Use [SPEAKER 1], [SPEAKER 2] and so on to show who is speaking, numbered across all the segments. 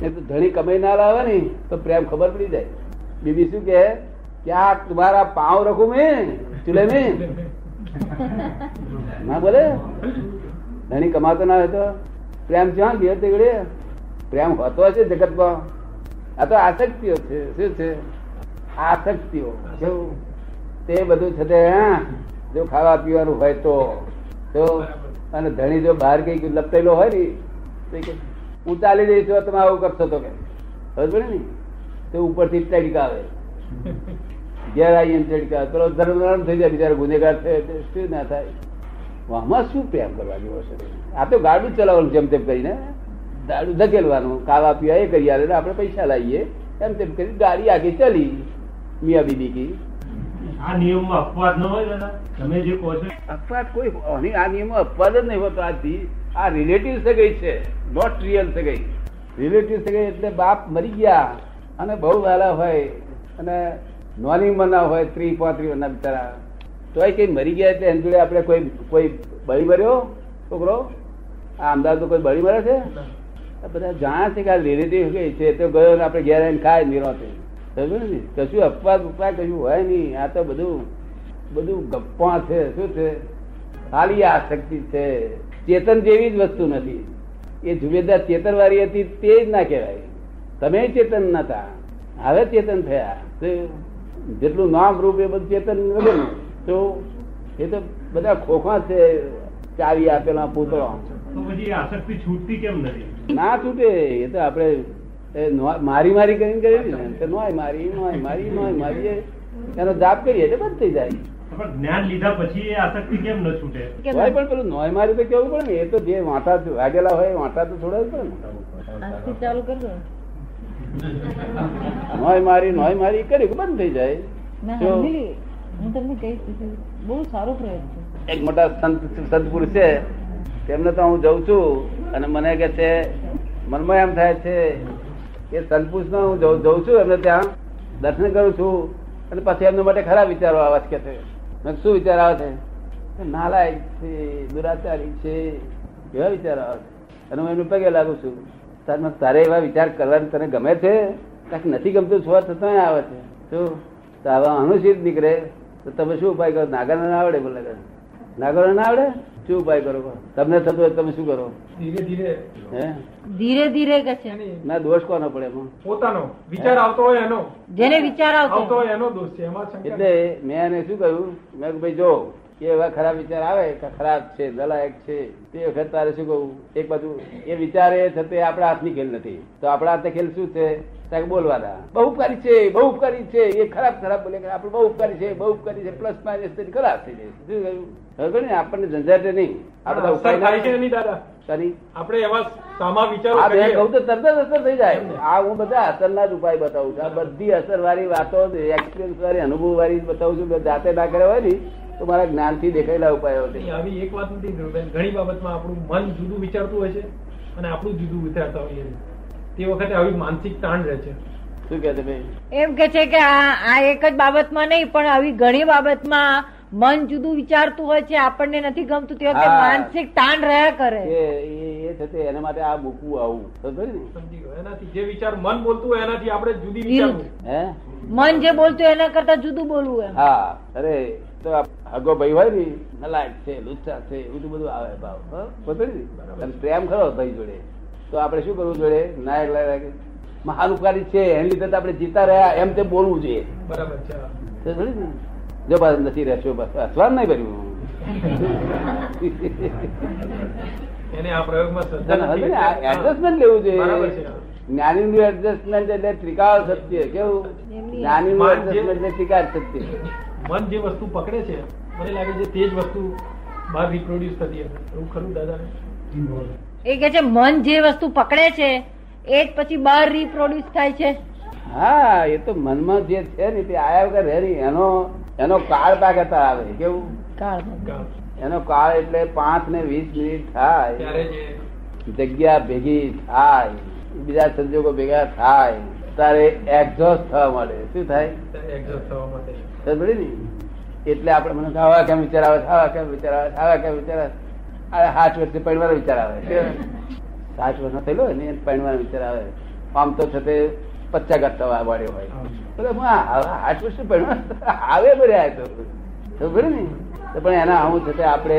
[SPEAKER 1] નહીં તો ધણી કમાઈ ના લાવે ને, તો પ્રેમ ખબર પડી જાય. બીબી શું કે આ તમારા પાઉં રખું મેં, ચૂલે મેં. ના બોલે? ધણી કમાતો ના હોય તો પ્રેમ જ્યાં ગયો તેગડે? પ્રેમ હોતો હશે જગતમાં. આ તો આસક્તિઓ છે. શું છે? આસક્તિઓ. તે બધું થતે હા, જો ખાવા પીવાનું હોય તો. અને ધણી જો બહાર કઈ લપટેલો હોય ને હું ચાલી જઈશ તમે આવું કરશો તો કે ખબર પડે ને? તો ઉપરથી તડકા આવે. ઘેર આવીને તડકા આવે. પેલો ધર્મ થઈ જાય બિચારા ગુનેગાર થાય શું ના થાય? આમાં શું પ્રેમ કરવા જેવો છે? આ તો ગાડું ચલાવવાનું જેમ તેમ કરીને. દાડુ ધકેલવાનું. ખાવા પીવા એ કરી આવે આપણે પૈસા લાવીએ. એમ તેમ કરી ગાડી આગળ ચલી. મિયા બીબી કી.
[SPEAKER 2] આ નિયમમાં અપવાદ ન હોય તમે જે કહો છો.
[SPEAKER 1] અપવાદ કોઈ આ નિયમો અપવાદ જ નહીં હોતો આજથી. આ રિલેટિવ સગાઈ છે? નોટ રિયલ સગાઈ રિલેટિવ સગાઈ એટલે બાપ મરી ગયા અને બહુ વાલા હોય અને નોની મના હોય ત્રી પાંત્રી મના બિચારા. તોય કઈ મરી ગયા એટલે એની જોડે આપણે કોઈ કોઈ બળી મર્યો છોકરો? આ અમદાવાદ કોઈ બળી મરે છે? આ બધા જાણે છે કે આ રિલેટિવ સગાઈ છે? તો ગયો ને આપણે ઘેર આવીને ખાય નિરોતે. સમજ્યું ને? કશું અપવાદ ઉપવાદ કશું હોય નહીં. આ તો બધું બધું ગપ્પા છે. શું છે? ખાલી આસક્તિ છે. ચેતન જેવી જ વસ્તુ નથી. એ જુબેદાર ચેતન વાળી હતી તે જ ના કહેવાય. તમે ચેતન નતા હવે ચેતન થયા. જેટલું નામ રૂપ એ બધું ચેતન વગરનું. તો એ તો બધા ખોખા છે ચાવી આપેલા પૂતળો.
[SPEAKER 2] તો પછી આ આસક્તિ છૂટતી કેમ નથી?
[SPEAKER 1] ના છૂટે. એ તો આપણે એ મારી મારી કરીને કરી ને. નોય મારી નોય મારી નોય મારી. એનો જાપ કરીએ એટલે બંધ થઈ જાય.
[SPEAKER 2] પણ જ્ઞાન લીધા પછી એ આસક્તિ કેમ ન છૂટે?
[SPEAKER 1] હોય પણ પેલું નોય મારી તો કેવું પડે ને? એ તો જે વાંટા વાગેલા હોય વાંટા તો થોડા પડે ને?
[SPEAKER 3] ચાલુ કરજો
[SPEAKER 1] નોય મારી નોય મારી કરી બંધ થઈ જાય?
[SPEAKER 3] મેં
[SPEAKER 1] જો
[SPEAKER 3] સમજી હું તમને કહીશ બહુ સારો પ્રયોગ છે.
[SPEAKER 1] એક મોટા સંત સંત છે. તેમને તો હું જઉં છું અને મને કે છે મનમાં એમ થાય છે કે સંત પુરુષ હું જઉં છું એમને ત્યાં દર્શન કરું છું અને પછી એમને માટે ખરાબ વિચારો આવા છે કે છે. શું વિચાર આવે છે? નાલાયક છે દુરાચારી છે, એવા વિચાર આવે છે. અને હું એમને પગે લાગુ છું? તારે તારે એવા વિચાર કરવાનું તને ગમે છે? કાંઈક નથી ગમતું છોડ થતો આવે છે. શું? તો આવા અનુચિત નીકળે, તો તમે શું ઉપાય કરો? નાગર ના આવડે બોલે. નાગર ના આવડે? શું ઉપાય કરો તમને થતું હોય તમે શું કરો?
[SPEAKER 4] ધીરે ધીરે.
[SPEAKER 1] હે?
[SPEAKER 3] ધીરે ધીરે કે છે?
[SPEAKER 1] ના દોષ કોનો પડે એમાં?
[SPEAKER 4] પોતાનો. વિચાર આવતો હોય એનો.
[SPEAKER 3] જેને વિચાર
[SPEAKER 4] આવતો હોય એનો દોષ છે. એમાં
[SPEAKER 1] એટલે મેં એને શું કહ્યું? મેં ભાઈ જો કે એવા ખરાબ વિચાર આવે કે ખરાબ છે દલાયક છે તે વખત તારે શું કહું? એક બાજુ એ વિચાર એ થતે તે આપણા હાથની ખેલ નથી. તો આપણા હાથની ખેલ શું છે? તારે બોલવાના બહુ ઉપકારી છે બહુ ઉપકારી છે. એ ખરાબ ખરાબ બોલે આપણે બહુ ઉપકારી છે બહુ ઉપકારી છે. પ્લસ માઇનસ ખરાબ થઈ જાય. શું કહ્યું? ને? આપણને ઝંઝાટે નહીં. આ બધા
[SPEAKER 4] અસર થાય છે નહીં દાદા.
[SPEAKER 1] કરી
[SPEAKER 4] આપણે એવા સામા વિચારો
[SPEAKER 1] આ બે કહું તો તરત જ અસર થઈ જાય. આ હું બધા અસરના જ ઉપાય બતાવું છું. આ બધી અસર વાળી વાતો એક્સપિરિયન્સ વાળી અનુભવ વાળી બતાવું છું. જાતે ના કર્યા હોય ને તો મારા જ્ઞાનથી દેખાયેલા ઉપાયો છે.
[SPEAKER 4] આવી એક વાત નથી. ઘણી બાબતમાં આપણું મન જુદું વિચારતું હોય છે અને આપણું જુદું વિચારતા હોઈએ. તે વખતે આવી માનસિક તાણ રહે છે.
[SPEAKER 1] શું કે તમે
[SPEAKER 3] એમ કે છે કે આ એક જ બાબતમાં નહીં પણ આવી ઘણી બાબતમાં મન જુદું વિચારતું હોય છે આપણને નથી ગમતું તે વખતે માનસિક તાણ રહ્યા કરે.
[SPEAKER 1] એ એ એના માટે આ મૂકવું આવું.
[SPEAKER 4] એનાથી જે વિચાર મન બોલતું હોય એનાથી આપણે જુદી વિચારવું.
[SPEAKER 1] હે?
[SPEAKER 3] મન જે બોલતું હોય એના કરતા જુદું બોલવું એમ.
[SPEAKER 1] હા અરે તો હગો ભાઈ હોય ને નલાયક છે લુચ્ચા છે એવું બધું આવે ભાવ. હો? અને પ્રેમ ખરો ભાઈ જોડે. તો આપણે શું કરવું જોડે? નાયક લાયક મહાનુકારી છે એની લીધે તો આપણે જીતા રહ્યા એમ તે બોલવું જોઈએ.
[SPEAKER 4] બરાબર છે?
[SPEAKER 1] જો બસ નથી રહેશો બસ અસવાન નહીં ભર્યું
[SPEAKER 4] એને આ પ્રયોગમાં શ્રદ્ધા નથી.
[SPEAKER 1] એડજસ્ટમેન્ટ લેવું જોઈએ જ્ઞાની નું એડજસ્ટમેન્ટ એટલે ત્રિકાળ સત્ય કેવું જ્ઞાની નું એડજસ્ટમેન્ટ એટલે ત્રિકાળ સત્ય
[SPEAKER 4] મન જે વસ્તુ પકડે છે મને લાગે છે તે જ વસ્તુ બહાર રિપ્રોડ્યુસ થતી હશે એવું ખરું દાદા
[SPEAKER 3] એ કે છે મન જે વસ્તુ પકડે છે એ જ પછી બહાર રિપ્રોડ્યુસ થાય છે.
[SPEAKER 1] હા એ તો મનમાં જે છે ને તે આયા વગર રહે એનો એનો કાળ પાકતા આવે કેવું?
[SPEAKER 3] કાળ
[SPEAKER 1] એનો કાળ એટલે પાંચ ને વીસ મિનિટ થાય.
[SPEAKER 4] ત્યારે
[SPEAKER 1] જગ્યા ભેગી થાય. બીજા સંજોગો ભેગા થાય. તારે એક્ઝોસ્ટ થવા મળે. શું થાય?
[SPEAKER 4] એક્ઝોસ્ટ થવા માટે
[SPEAKER 1] ને? એટલે આપણે મને આવા કેમ વિચાર આવે છે, આવા કેમ વિચાર આવે આવા કેમ વિચાર આવે છે? આ સાત વર્ષે પરિવાર વિચાર આવે કે સાત વર્ષનો થયેલો ને પૈણવાનો વિચાર આવે. આમ તો છે તે પચાઘાત થવા વાળ્યો હોય. એટલે હું આટલું શું ભણ્યું? આવે ભર્યા તો. ખબર ને? પણ એના આવું છે તે આપણે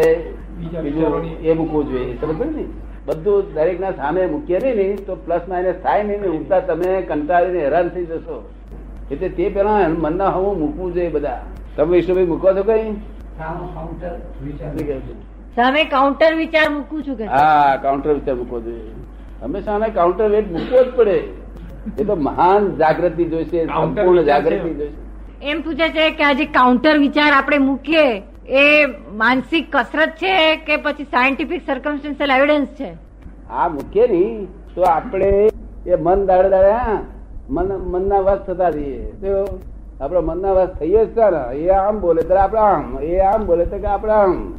[SPEAKER 4] બીજું
[SPEAKER 1] એ મૂકવું જોઈએ. ખબર ને? બધું દરેક ના સામે મૂકીએ નહીં ને તો પ્લસ માઇનસ થાય નહીં ને ઉલટા તમે કંટાળીને હેરાન થઈ જશો. એટલે તે પેલા મનના હું મૂકવું જોઈએ બધા. તમે વિષ્ણુભાઈ મૂકો છો કઈ?
[SPEAKER 3] સામે કાઉન્ટર વિચાર. મૂકું છું
[SPEAKER 1] હા કાઉન્ટર વિચાર મૂકવો જોઈએ. હંમેશા કાઉન્ટર વેટ મૂકવો જ પડે. એ તો મહાન જાગૃતિ જોઈશે સંપૂર્ણ
[SPEAKER 4] છે.
[SPEAKER 1] જાગૃતિ જોઈશે.
[SPEAKER 3] એમ પૂછે છે કે આજે કાઉન્ટર વિચાર આપણે મૂકીએ એ માનસિક કસરત છે કે પછી સાયન્ટિફિક સર્કમસ્ટન્શિયલ એવિડન્સ છે?
[SPEAKER 1] આ મૂકીએ ની તો આપણે એ મન દાડે દાડે હા મન મનના વશ થતા રહીએ. તો આપણે મનના વશ થઈએ જ ને એ આમ બોલે તો આપણે આમ એ આમ બોલે તો કે આપણે આમ.